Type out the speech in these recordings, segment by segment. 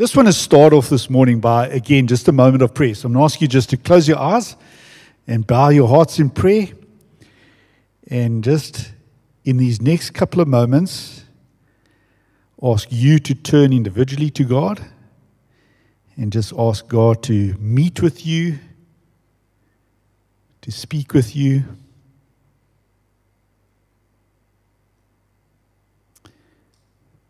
Just want to start off this morning by, again, just a moment of prayer. So I'm going to ask you just to close your eyes and bow your hearts in prayer. And just in these next couple of moments, ask you to turn individually to God and just ask God to meet with you, to speak with you.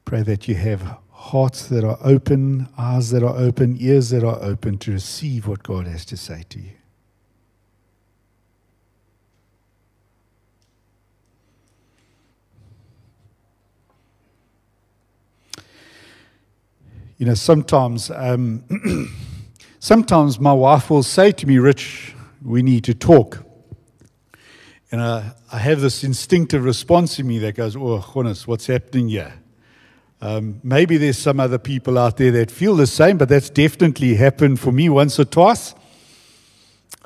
Pray that you have hearts that are open, eyes that are open, ears that are open to receive what God has to say to you. You know, sometimes, um, sometimes my wife will say to me, Rich, we need to talk. And I, I have this instinctive response in me that goes, Oh, goodness, what's happening here? Um, maybe there's some other people out there that feel the same, but that's definitely happened for me once or twice.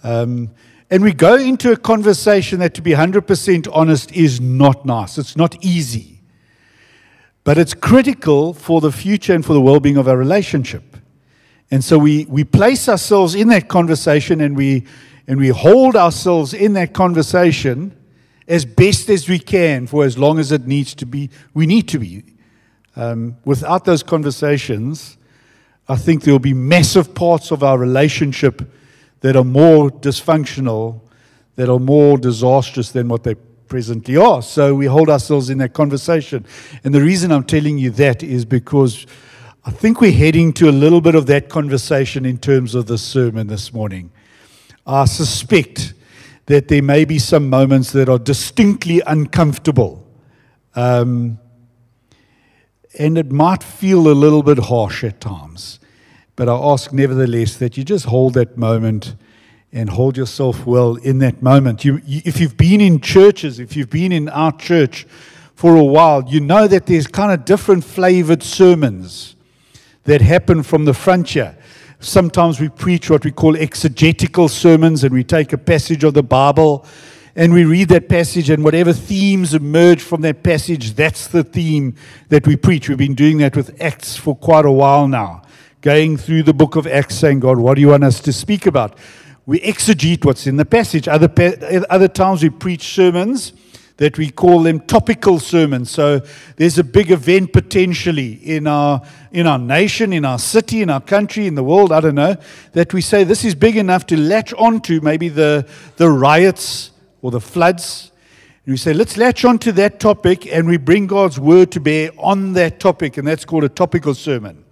Um, and we go into a conversation that, to be 100% honest, is not nice. It's not easy. But it's critical for the future and for the well being of our relationship. And so we, we place ourselves in that conversation and we, and we hold ourselves in that conversation as best as we can for as long as it needs to be, we need to be. Um, without those conversations, I think there will be massive parts of our relationship that are more dysfunctional, that are more disastrous than what they presently are. So we hold ourselves in that conversation. And the reason I'm telling you that is because I think we're heading to a little bit of that conversation in terms of the sermon this morning. I suspect that there may be some moments that are distinctly uncomfortable. Um, and it might feel a little bit harsh at times. But I ask, nevertheless, that you just hold that moment and hold yourself well in that moment. You, you, if you've been in churches, if you've been in our church for a while, you know that there's kind of different flavored sermons that happen from the frontier. Sometimes we preach what we call exegetical sermons, and we take a passage of the Bible and we read that passage, and whatever themes emerge from that passage, that's the theme that we preach. We've been doing that with Acts for quite a while now, going through the book of Acts, saying, God, what do you want us to speak about? We exegete what's in the passage. Other, other times we preach sermons that we call them topical sermons. So there's a big event potentially in our in our nation, in our city, in our country, in the world, I don't know, that we say this is big enough to latch onto maybe the the riots or the floods. And we say, let's latch on to that topic and we bring God's word to bear on that topic, and that's called a topical sermon.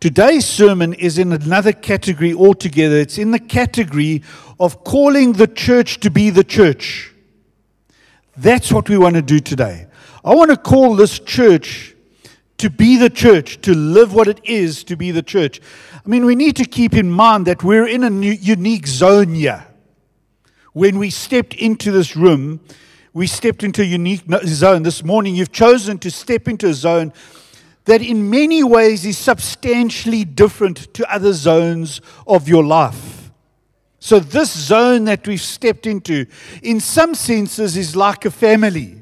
Today's sermon is in another category altogether. It's in the category of calling the church to be the church. That's what we want to do today. I want to call this church to be the church, to live what it is to be the church. I mean, we need to keep in mind that we're in a unique zone here when we stepped into this room, we stepped into a unique zone. This morning, you've chosen to step into a zone that, in many ways, is substantially different to other zones of your life. So, this zone that we've stepped into, in some senses, is like a family.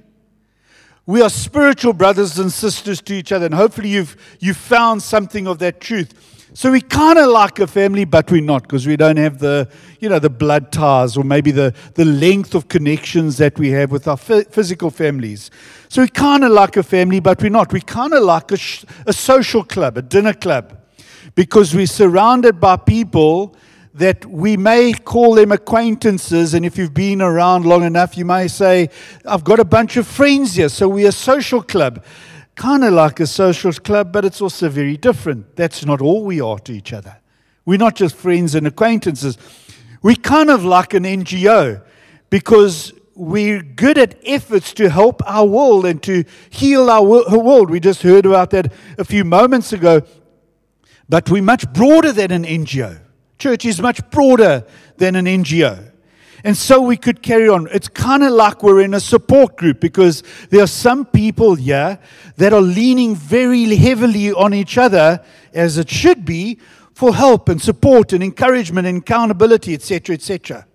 We are spiritual brothers and sisters to each other, and hopefully, you've, you've found something of that truth. So we kind of like a family, but we're not because we don't have the, you know, the blood ties or maybe the, the length of connections that we have with our physical families. So we kind of like a family, but we're not. We kind of like a, sh- a social club, a dinner club, because we're surrounded by people that we may call them acquaintances. And if you've been around long enough, you may say, I've got a bunch of friends here. So we're a social club kind of like a social club, but it's also very different. That's not all we are to each other. We're not just friends and acquaintances. We're kind of like an NGO because we're good at efforts to help our world and to heal our world. We just heard about that a few moments ago. But we're much broader than an NGO. Church is much broader than an NGO. And so we could carry on. It's kind of like we're in a support group because there are some people here that are leaning very heavily on each other, as it should be, for help and support and encouragement and accountability, etc., etc.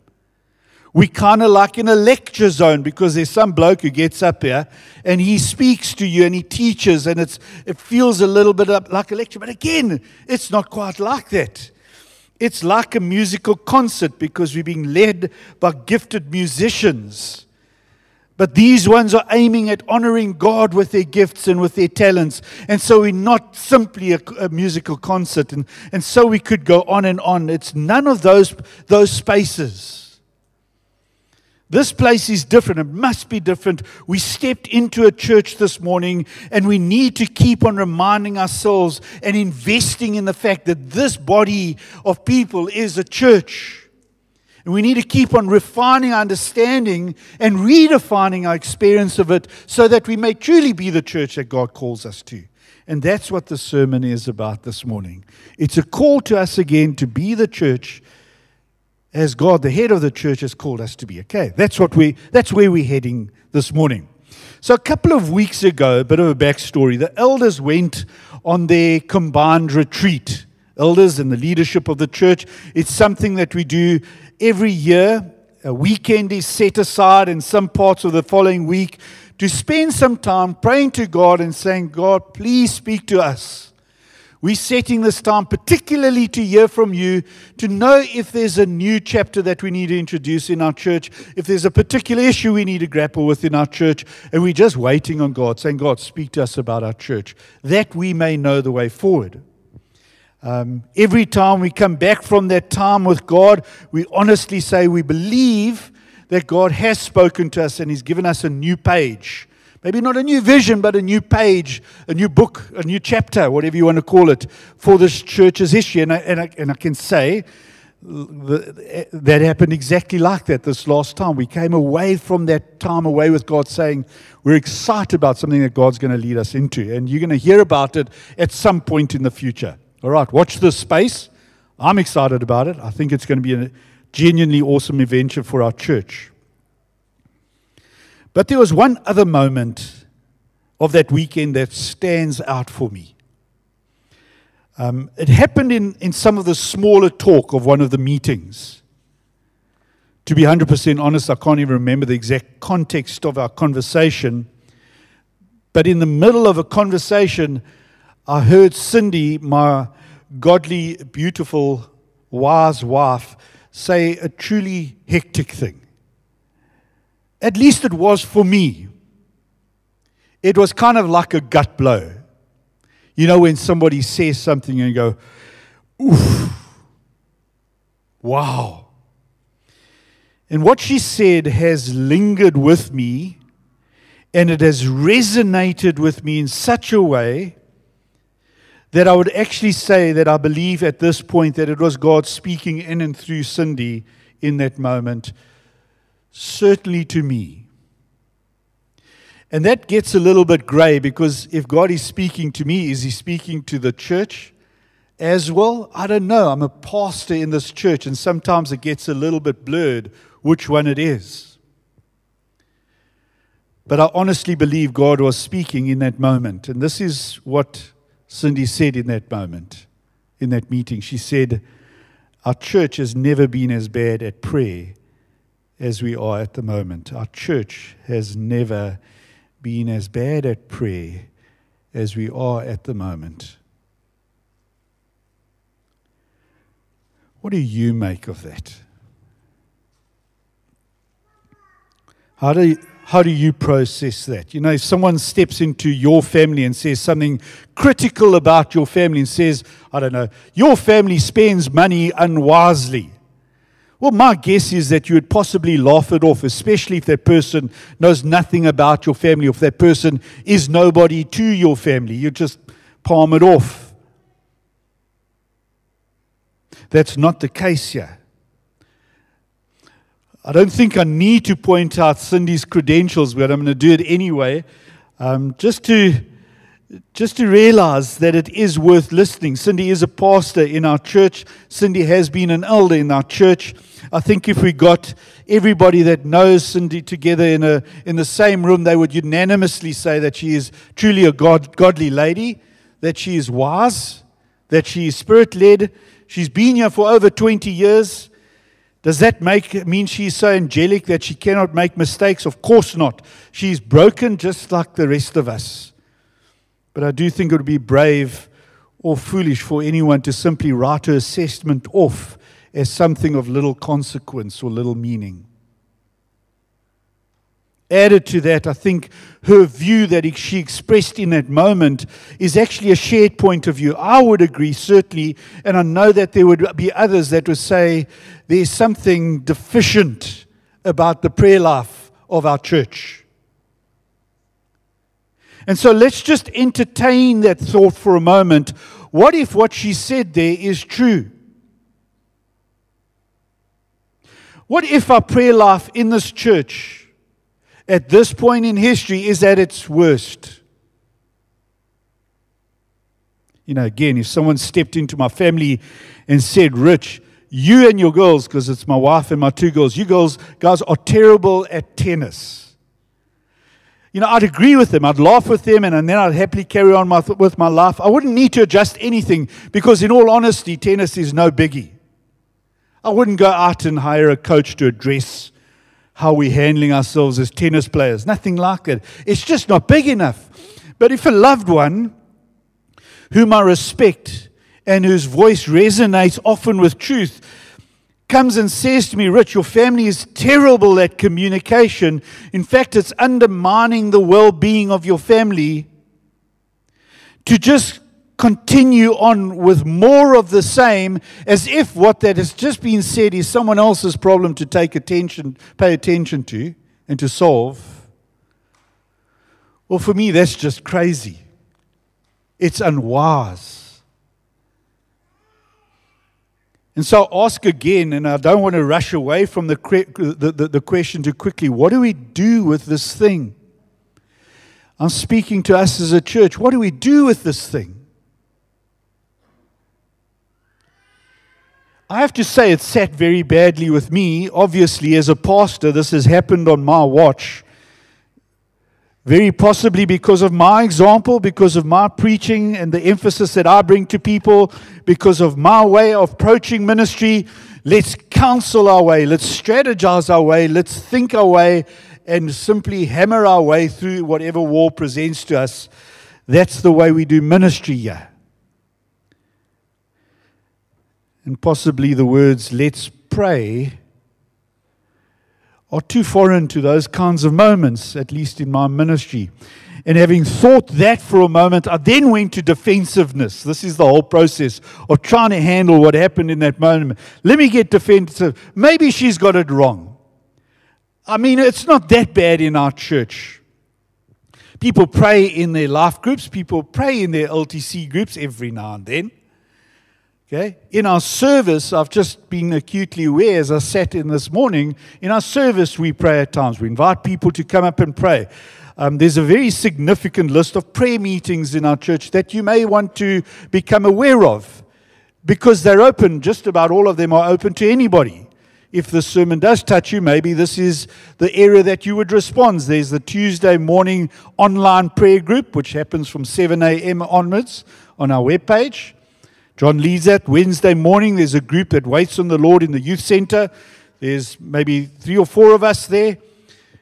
we kind of like in a lecture zone because there's some bloke who gets up here and he speaks to you and he teaches and it's, it feels a little bit like a lecture. But again, it's not quite like that. It's like a musical concert because we're being led by gifted musicians. But these ones are aiming at honoring God with their gifts and with their talents. And so we're not simply a, a, musical concert. And, and so we could go on and on. It's none of those, those spaces. This place is different. It must be different. We stepped into a church this morning and we need to keep on reminding ourselves and investing in the fact that this body of people is a church. And we need to keep on refining our understanding and redefining our experience of it so that we may truly be the church that God calls us to. And that's what the sermon is about this morning. It's a call to us again to be the church as God, the head of the church, has called us to be. Okay, that's what we that's where we're heading this morning. So a couple of weeks ago, a bit of a backstory, the elders went on their combined retreat. Elders and the leadership of the church. It's something that we do every year. A weekend is set aside in some parts of the following week to spend some time praying to God and saying, God, please speak to us. We're setting this time particularly to hear from you, to know if there's a new chapter that we need to introduce in our church, if there's a particular issue we need to grapple with in our church, and we're just waiting on God, saying, God, speak to us about our church, that we may know the way forward. Um, every time we come back from that time with God, we honestly say we believe that God has spoken to us and He's given us a new page Maybe not a new vision, but a new page, a new book, a new chapter, whatever you want to call it, for this church's history. And I, and I, and I can say that happened exactly like that this last time. We came away from that time away with God saying, We're excited about something that God's going to lead us into. And you're going to hear about it at some point in the future. All right, watch this space. I'm excited about it. I think it's going to be a genuinely awesome adventure for our church. But there was one other moment of that weekend that stands out for me. Um, it happened in, in some of the smaller talk of one of the meetings. To be 100% honest, I can't even remember the exact context of our conversation. But in the middle of a conversation, I heard Cindy, my godly, beautiful, wise wife, say a truly hectic thing. At least it was for me. It was kind of like a gut blow. You know, when somebody says something and go, oof, wow. And what she said has lingered with me and it has resonated with me in such a way that I would actually say that I believe at this point that it was God speaking in and through Cindy in that moment certainly to me. And that gets a little bit gray because if God is speaking to me, is He speaking to the church as well? I don't know. I'm a pastor in this church, and sometimes it gets a little bit blurred which one it is. But I honestly believe God was speaking in that moment. And this is what Cindy said in that moment, in that meeting. She said, Our church has never been as bad at prayer as we are at the moment. Our church has never been as bad at prayer as we are at the moment. What do you make of that? How do you, how do you process that? You know, if someone steps into your family and says something critical about your family and says, I don't know, your family spends money unwisely. Well, my guess is that you would possibly laugh it off, especially if that person knows nothing about your family, or if that person is nobody to your family. You just palm it off. That's not the case here. I don't think I need to point out Cindy's credentials, but I'm going to do it anyway, um, just to just to realize that it is worth listening. Cindy is a pastor in our church. Cindy has been an elder in our church. I think if we got everybody that knows Cindy together in, a, in the same room, they would unanimously say that she is truly a God, godly lady, that she is wise, that she is spirit led. She's been here for over 20 years. Does that make mean she's so angelic that she cannot make mistakes? Of course not. She's broken just like the rest of us. But I do think it would be brave or foolish for anyone to simply write her assessment off as something of little consequence or little meaning. Added to that, I think her view that she expressed in that moment is actually a shared point of view. I would agree, certainly, and I know that there would be others that would say there's something deficient about the prayer life of our church. And so let's just entertain that thought for a moment. What if what she said there is true? What if our prayer life in this church at this point in history is at its worst. You know, again, if someone stepped into my family and said, Rich, you and your girls, because it's my wife and my two girls, you girls, guys are terrible at tennis. You know, I'd agree with them. I'd laugh with them, and, and then I'd happily carry on my, with my life. I wouldn't need to adjust anything because, in all honesty, tennis is no biggie. I wouldn't go out and hire a coach to address how we're handling ourselves as tennis players. Nothing like that. It's just not big enough. But if a loved one whom I respect and whose voice resonates often with truth comes and says to me, Rich, your family is terrible at communication. In fact, it's undermining the well being of your family. To just continue on with more of the same as if what that has just been said is someone else's problem to take attention, pay attention to, and to solve. Well, for me, that's just crazy. It's unwise. And so ask again, and I don't want to rush away from the, the, the, the question too quickly what do we do with this thing? I'm speaking to us as a church. What do we do with this thing? I have to say, it sat very badly with me. Obviously, as a pastor, this has happened on my watch. Very possibly because of my example, because of my preaching and the emphasis that I bring to people, because of my way of approaching ministry. Let's counsel our way, let's strategize our way, let's think our way, and simply hammer our way through whatever wall presents to us. That's the way we do ministry here. and possibly the words, let's pray, are too foreign to those kinds of moments, at least in my ministry. And having thought that for a moment, I then went to defensiveness. This is the whole process of trying to handle what happened in that moment. Let me get defensive. Maybe she's got it wrong. I mean, it's not that bad in our church. People pray in their life groups, people pray in their LTC groups every now and then. Okay? In our service, I've just been acutely aware as I sat in this morning, in our service, we pray at times. We invite people to come up and pray. Um, there's a very significant list of prayer meetings in our church that you may want to become aware of because they're open. Just about all of them are open to anybody. If the sermon does touch you, maybe this is the area that you would respond. There's the Tuesday morning online prayer group, which happens from 7 a.m. onwards on our webpage. John leads that. Wednesday morning, there's a group that waits on the Lord in the youth center. There's maybe three or four of us there.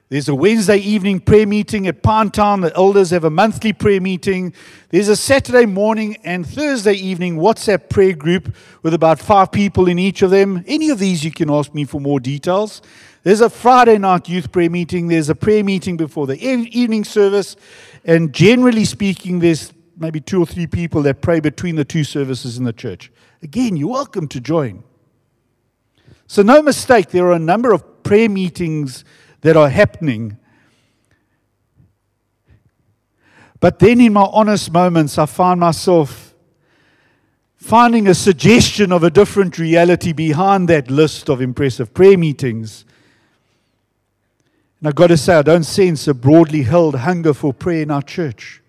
There's a Wednesday evening prayer meeting at Town. The elders have a monthly prayer meeting. There's a Saturday morning and Thursday evening WhatsApp prayer group with about five people in each of them. Any of these, you can ask me for more details. There's a Friday night youth prayer meeting. There's a prayer meeting before the evening service. And generally speaking, there's maybe two or three people that pray between the two services in the church. Again, you're welcome to join. So, no mistake, there are a number of prayer meetings that are happening. But then, in my honest moments, I find myself finding a suggestion of a different reality behind that list of impressive prayer meetings. And I've got to say, I don't sense a broadly held hunger for prayer in our church.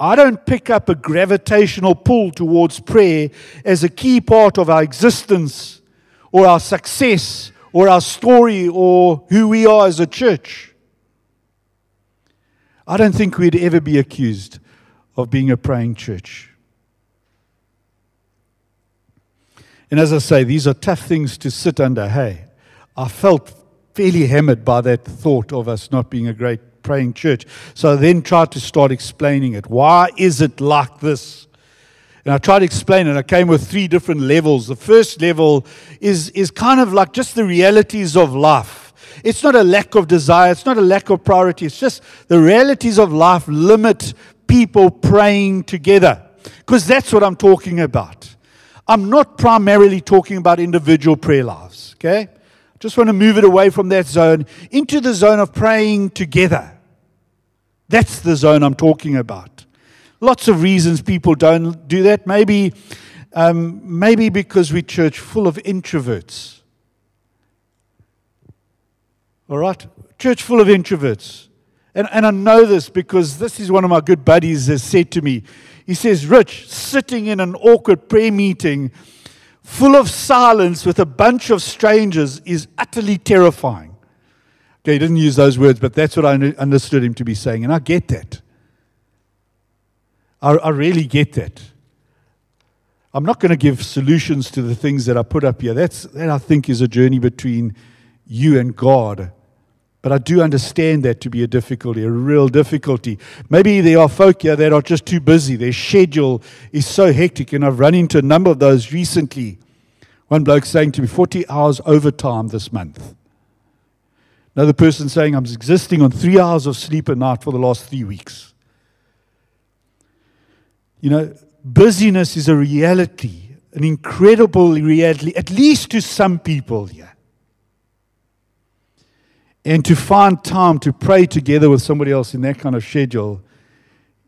I don't pick up a gravitational pull towards prayer as a key part of our existence or our success or our story or who we are as a church. I don't think we'd ever be accused of being a praying church. And as I say, these are tough things to sit under. Hey, I felt fairly hammered by that thought of us not being a great praying church. So I then tried to start explaining it. Why is it like this? And I tried to explain it. I came with three different levels. The first level is, is kind of like just the realities of life. It's not a lack of desire, it's not a lack of priority. It's just the realities of life limit people praying together. Because that's what I'm talking about. I'm not primarily talking about individual prayer lives, okay? Just want to move it away from that zone into the zone of praying together. That's the zone I'm talking about. Lots of reasons people don't do that. Maybe, um, maybe because we're church full of introverts. All right? Church full of introverts. And, and I know this because this is one of my good buddies has said to me. He says, Rich, sitting in an awkward prayer meeting full of silence with a bunch of strangers is utterly terrifying. Okay, he didn't use those words, but that's what I understood him to be saying. And I get that. I, I really get that. I'm not going to give solutions to the things that I put up here. That's, that I think is a journey between you and God. But I do understand that to be a difficulty, a real difficulty. Maybe there are folk here that are just too busy. Their schedule is so hectic, and I've run into a number of those recently. One bloke saying to me, 40 hours overtime this month. Another person saying, I'm existing on three hours of sleep a night for the last three weeks. You know, busyness is a reality, an incredible reality, at least to some people here. And to find time to pray together with somebody else in that kind of schedule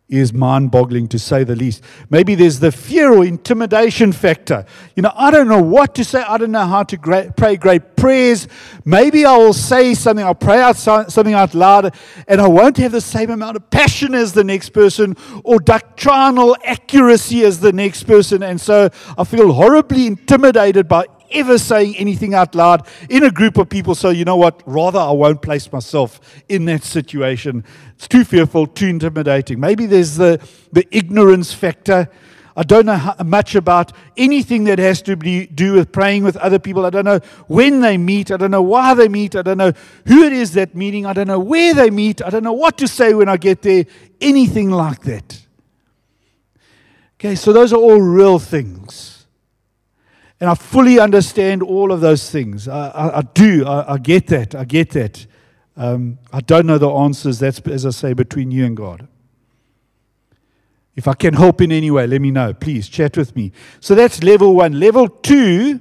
is mind boggling to say the least. Maybe there's the fear or intimidation factor. You know, I don't know what to say. I don't know how to great, pray great prayers. Maybe I will say something, I'll pray out something out loud, and I won't have the same amount of passion as the next person or doctrinal accuracy as the next person. And so I feel horribly intimidated by ever saying anything out loud in a group of people. So, you know what? Rather, I won't place myself in that situation. It's too fearful, too intimidating. Maybe there's the, the ignorance factor. I don't know how, much about anything that has to be, do with praying with other people. I don't know when they meet. I don't know why they meet. I don't know who it is that meeting. I don't know where they meet. I don't know what to say when I get there. Anything like that. Okay, so those are all real things. And I fully understand all of those things. I, I, I do. I, I, get that. I get that. Um, I don't know the answers. That's, as I say, between you and God. If I can help in any way, let me know. Please chat with me. So that's level one. Level two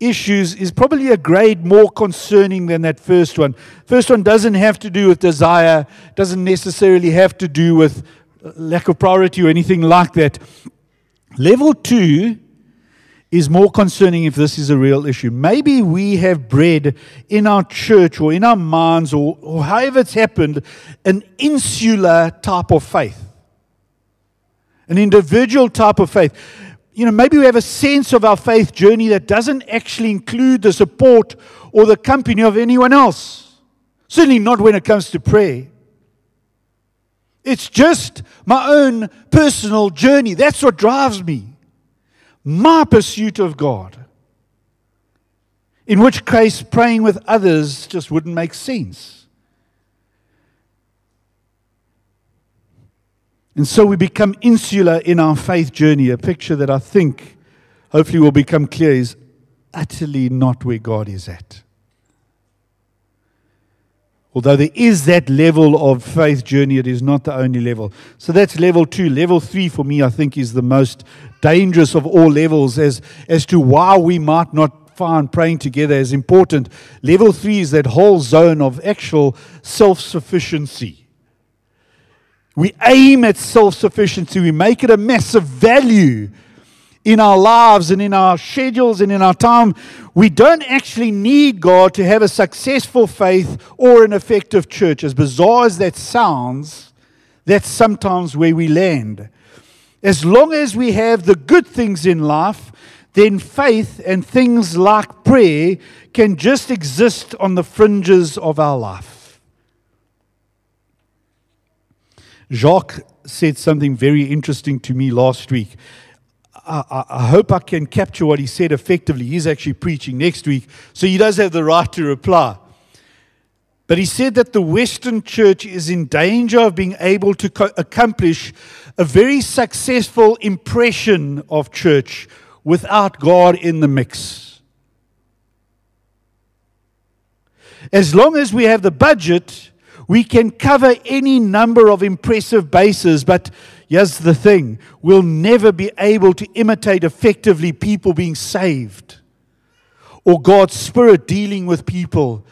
issues is probably a grade more concerning than that first one. First one doesn't have to do with desire, doesn't necessarily have to do with lack of priority or anything like that. Level two is more concerning if this is a real issue. Maybe we have bred in our church or in our minds or, or however it's happened an insular type of faith, an individual type of faith. You know, maybe we have a sense of our faith journey that doesn't actually include the support or the company of anyone else. Certainly not when it comes to prayer. It's just my own personal journey. That's what drives me my pursuit of God. In which case, praying with others just wouldn't make sense. And so we become insular in our faith journey, a picture that I think hopefully will become clear is utterly not where God is at. Although there is that level of faith journey, it is not the only level. So that's level two. Level three for me, I think, is the most dangerous of all levels as, as to why we might not find praying together as important. Level three is that whole zone of actual self sufficiency. We aim at self sufficiency, we make it a massive value in our lives and in our schedules and in our time. We don't actually need God to have a successful faith or an effective church. As bizarre as that sounds, that's sometimes where we land. As long as we have the good things in life, then faith and things like prayer can just exist on the fringes of our life. Jacques said something very interesting to me last week. I, I, hope I can capture what he said effectively. He's actually preaching next week, so he does have the right to reply. But he said that the Western church is in danger of being able to co- accomplish a very successful impression of church without God in the mix. As long as we have the budget, we can cover any number of impressive bases, but here's the thing we'll never be able to imitate effectively people being saved or God's Spirit dealing with people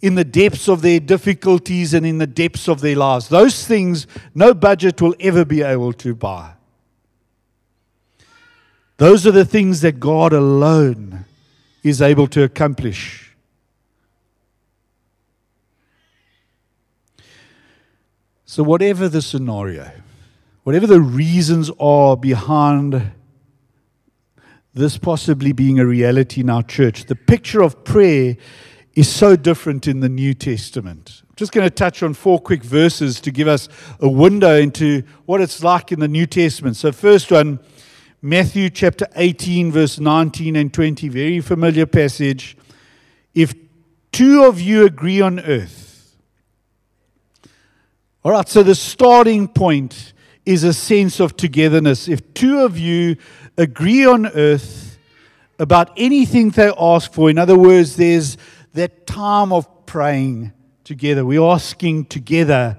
in the depths of their difficulties and in the depths of their lives. Those things no budget will ever be able to buy. Those are the things that God alone is able to accomplish. So, whatever the scenario, whatever the reasons are behind this possibly being a reality in our church, the picture of prayer is so different in the New Testament. I'm just going to touch on four quick verses to give us a window into what it's like in the New Testament. So, first one, Matthew chapter 18, verse 19 and 20, very familiar passage. If two of you agree on earth, all right, so the starting point is a sense of togetherness. If two of you agree on earth about anything they ask for, in other words, there's that time of praying together. We're asking together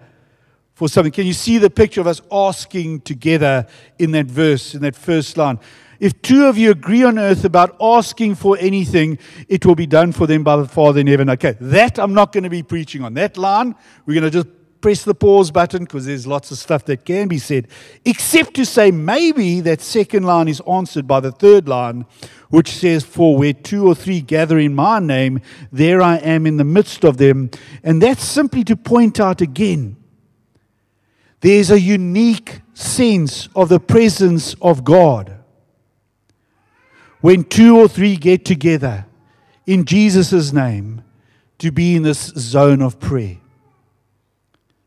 for something. Can you see the picture of us asking together in that verse, in that first line? If two of you agree on earth about asking for anything, it will be done for them by the Father in heaven. Okay, that I'm not going to be preaching on. That line, we're going to just press the pause button because there's lots of stuff that can be said, except to say maybe that second line is answered by the third line, which says, For where two or three gather in my name, there I am in the midst of them. And that's simply to point out again there's a unique sense of the presence of God. When two or three get together in Jesus' name to be in this zone of prayer.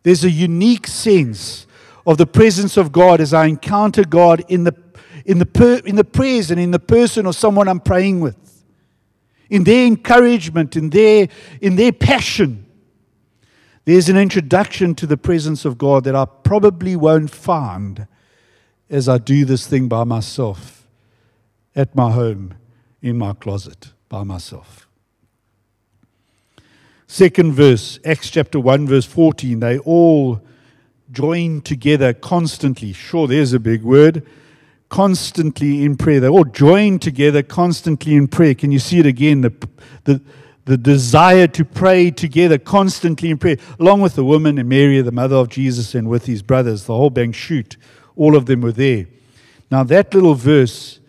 There's a unique sense of the presence of God as I encounter God in the, in the, per, in the prayers and in the person of someone I'm praying with, in their encouragement, in their, in their passion. There's an introduction to the presence of God that I probably won't find as I do this thing by myself at my home, in my closet, by myself. Second verse, Acts chapter 1, verse 14. They all join together constantly. Sure, there's a big word. Constantly in prayer. They all join together constantly in prayer. Can you see it again? The, the, the desire to pray together constantly in prayer, along with the woman and Mary, the mother of Jesus, and with his brothers, the whole bang shoot. All of them were there. Now, that little verse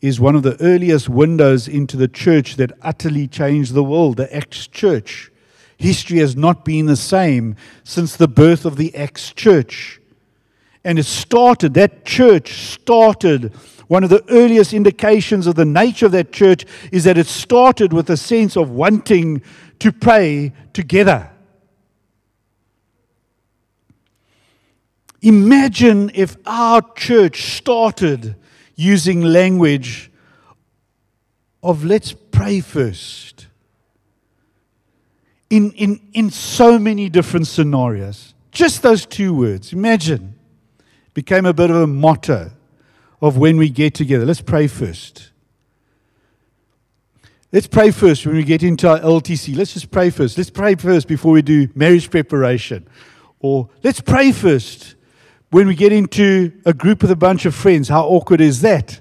is one of the earliest windows into the church that utterly changed the world, the Acts church. History has not been the same since the birth of the Acts church. And it started, that church started, one of the earliest indications of the nature of that church is that it started with a sense of wanting to pray together. Imagine if our church started using language of let's pray first in, in, in so many different scenarios. Just those two words, imagine, became a bit of a motto of when we get together. Let's pray first. Let's pray first when we get into our LTC. Let's just pray first. Let's pray first before we do marriage preparation. Or let's pray first when we get into a group with a bunch of friends. How awkward is that?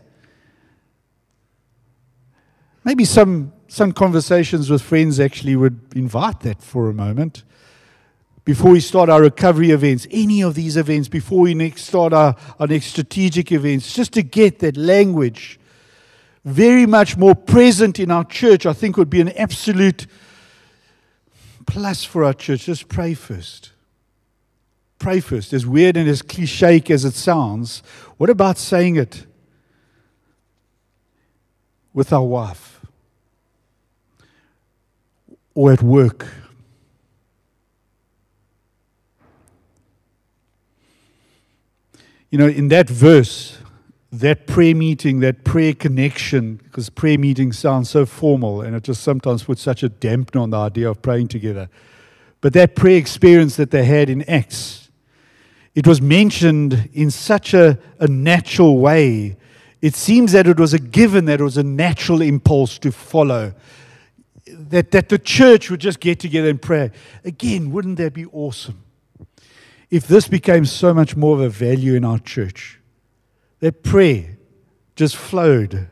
Maybe some some conversations with friends actually would invite that for a moment. Before we start our recovery events, any of these events, before we next start our, our next strategic events, just to get that language very much more present in our church, I think would be an absolute plus for our church. Just pray first. Pray first. As weird and as cliche as it sounds, what about saying it with our wife? Or at work. You know, in that verse, that prayer meeting, that prayer connection, because prayer meeting sounds so formal and it just sometimes puts such a dampener on the idea of praying together. But that prayer experience that they had in Acts, it was mentioned in such a, a natural way. It seems that it was a given, that it was a natural impulse to follow. That, that the church would just get together and pray. Again, wouldn't that be awesome? If this became so much more of a value in our church that prayer just flowed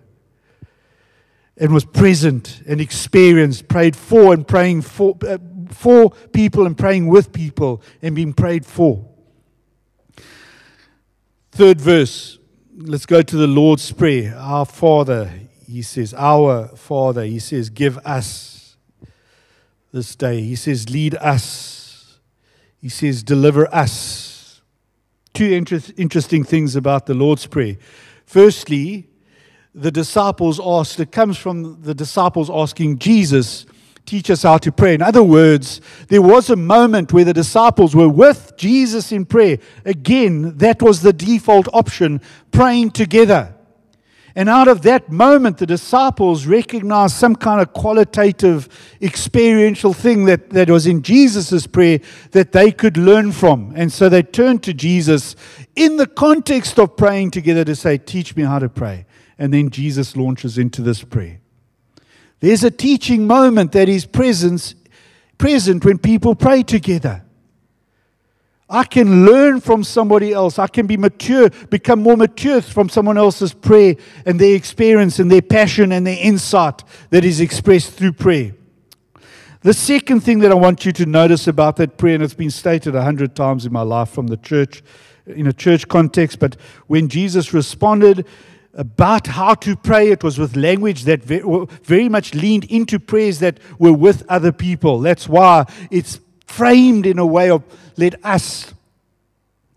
and was present and experienced, prayed for and praying for, uh, for people and praying with people and being prayed for. Third verse, let's go to the Lord's Prayer. Our Father, he says, Our Father, he says, give us this day. He says, lead us. He says, deliver us two inter- interesting things about the Lord's Prayer. Firstly, the disciples asked, it comes from the disciples asking Jesus, teach us how to pray. In other words, there was a moment where the disciples were with Jesus in prayer. Again, that was the default option, praying together. And out of that moment, the disciples recognized some kind of qualitative, experiential thing that, that was in Jesus' prayer that they could learn from. And so they turned to Jesus in the context of praying together to say, Teach me how to pray. And then Jesus launches into this prayer. There's a teaching moment that is present, present when people pray together. I can learn from somebody else. I can be mature, become more mature from someone else's prayer and their experience and their passion and their insight that is expressed through prayer. The second thing that I want you to notice about that prayer, and it's been stated a hundred times in my life from the church, in a church context, but when Jesus responded about how to pray, it was with language that very much leaned into prayers that were with other people. That's why it's framed in a way of let us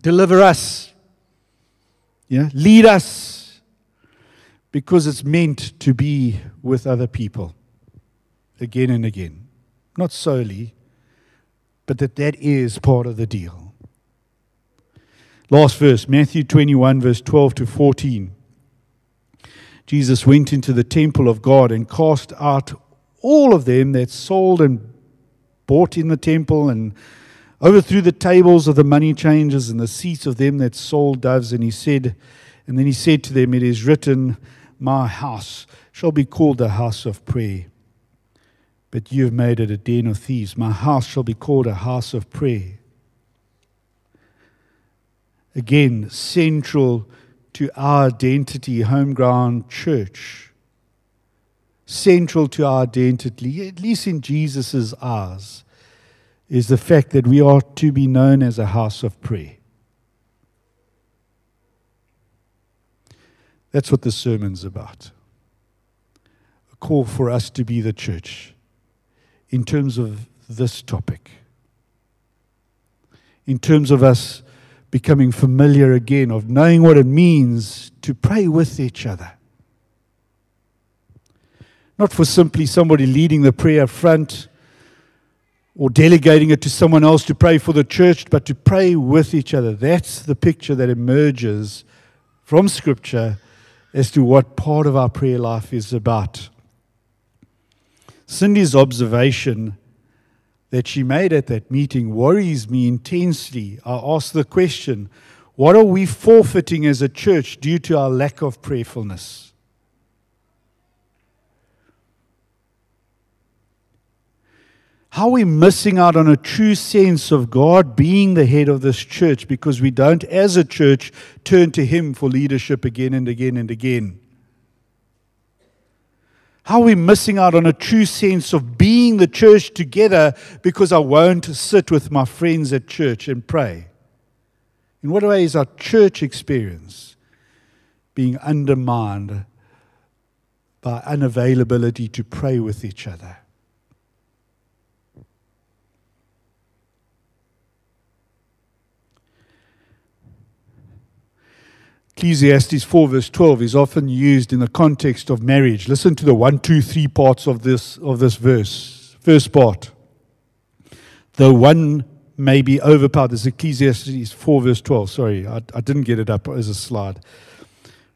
deliver us, yeah, lead us, because it's meant to be with other people again and again. Not solely, but that that is part of the deal. Last verse, Matthew 21, verse 12 to 14. Jesus went into the temple of God and cast out all of them that sold and bought in the temple and overthrew the tables of the money changers and the seats of them that sold doves. And he said, and then he said to them, It is written, My house shall be called a house of prayer. But you have made it a den of thieves. My house shall be called a house of prayer. Again, central to our identity, homegrown church. Central to our identity, at least in Jesus' eyes is the fact that we are to be known as a house of prayer. That's what the sermon's about. A call for us to be the church in terms of this topic. In terms of us becoming familiar again, of knowing what it means to pray with each other. Not for simply somebody leading the prayer front or delegating it to someone else to pray for the church, but to pray with each other. That's the picture that emerges from Scripture as to what part of our prayer life is about. Cindy's observation that she made at that meeting worries me intensely. I ask the question what are we forfeiting as a church due to our lack of prayerfulness? How are we missing out on a true sense of God being the head of this church because we don't, as a church, turn to Him for leadership again and again and again? How are we missing out on a true sense of being the church together because I won't sit with my friends at church and pray? In what way is our church experience being undermined by unavailability to pray with each other? Ecclesiastes 4, verse 12, is often used in the context of marriage. Listen to the one, two, three parts of this, of this verse. First part. Though one may be overpowered. This is Ecclesiastes 4, verse 12. Sorry, I, I didn't get it up as a slide.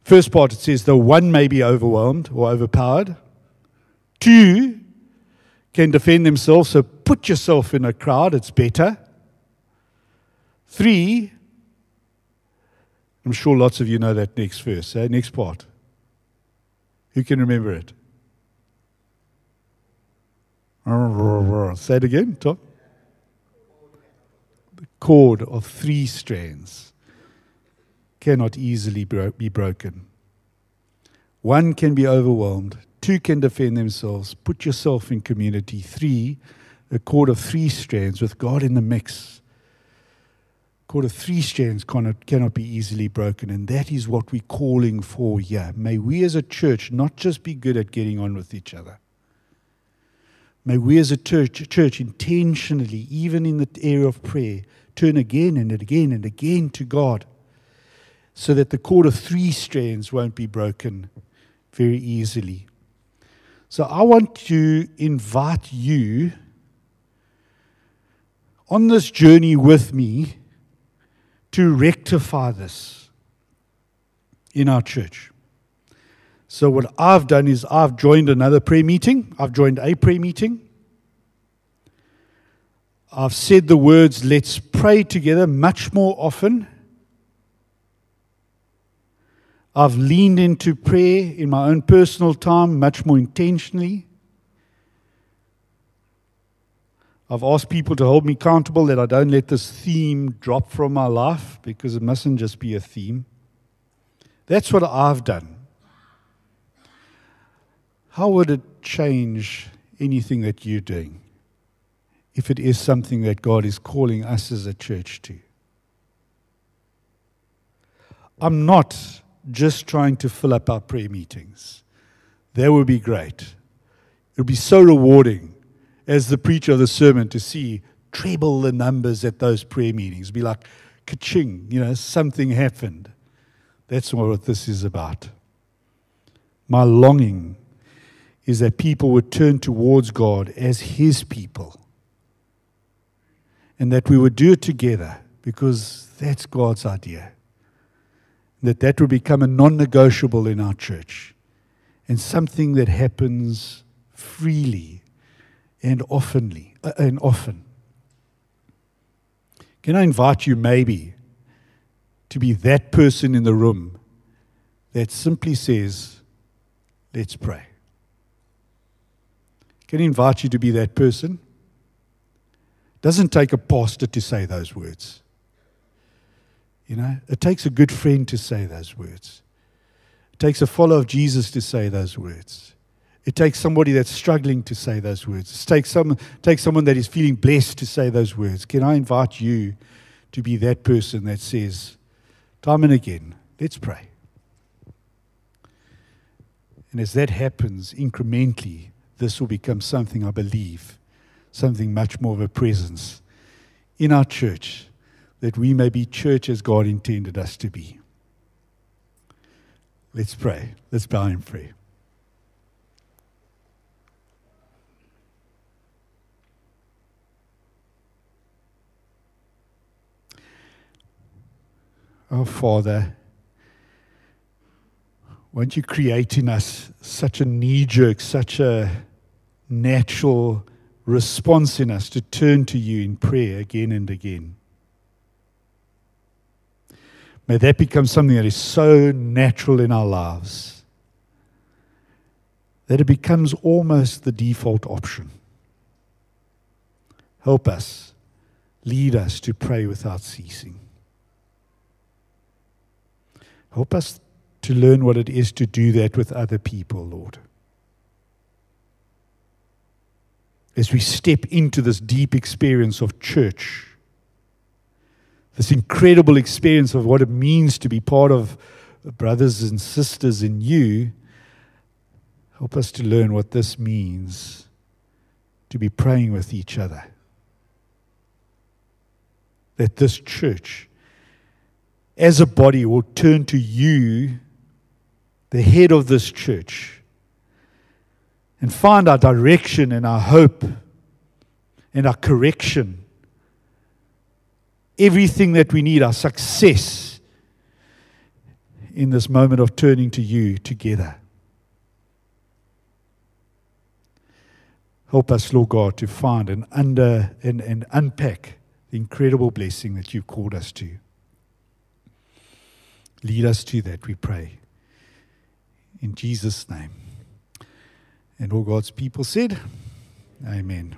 First part, it says, the one may be overwhelmed or overpowered. Two can defend themselves, so put yourself in a crowd, it's better. Three, I'm sure lots of you know that next verse, eh? next part. Who can remember it? Say it again, Tom. The cord of three strands cannot easily be broken. One can be overwhelmed, two can defend themselves. Put yourself in community. Three, a cord of three strands with God in the mix. Cord of three strands cannot, cannot be easily broken, and that is what we're calling for here. May we as a church not just be good at getting on with each other May we as a church, church intentionally, even in the area of prayer, turn again and again and again to God so that the cord of three strands won't be broken very easily. So I want to invite you on this journey with me to rectify this in our church. So, what I've done is I've joined another prayer meeting. I've joined a prayer meeting. I've said the words, let's pray together, much more often. I've leaned into prayer in my own personal time much more intentionally. I've asked people to hold me accountable that I don't let this theme drop from my life because it mustn't just be a theme. That's what I've done. How would it change anything that you're doing if it is something that God is calling us as a church to? I'm not just trying to fill up our prayer meetings. That would be great. It would be so rewarding as the preacher of the sermon to see treble the numbers at those prayer meetings. Be like, ka-ching, you know, something happened. That's what this is about. My longing is that people would turn towards God as His people. And that we would do it together because that's God's idea. That that would become a non negotiable in our church and something that happens freely and oftenly uh, and often. Can I invite you maybe to be that person in the room that simply says, Let's pray? Can I invite you to be that person? Doesn't take a pastor to say those words. You know, it takes a good friend to say those words. It takes a follower of Jesus to say those words. It takes somebody that's struggling to say those words. It takes, some, takes someone that is feeling blessed to say those words. Can I invite you to be that person that says, time and again, let's pray? And as that happens incrementally, this will become something I believe, something much more of a presence in our church, that we may be church as God intended us to be. Let's pray. Let's bow in prayer. Oh, Father, won't you create in us such a knee jerk, such a natural response in us to turn to you in prayer again and again. May that become something that is so natural in our lives that it becomes almost the default option. Help us, lead us to pray without ceasing. Help us to learn what it is to do that with other people, Lord. as we step into this deep experience of church, this incredible experience of what it means to be part of brothers and sisters in you, help us to learn what this means to be praying with each other. That this church, as a body, will turn to you, the head of this church and find our direction and our hope and our correction. Everything that we need, our success in this moment of turning to you together. Help us, Lord God, to find and under and, and unpack the incredible blessing that you've called us to. Lead us to that, we pray. In Jesus' name. And all God's people said, Amen.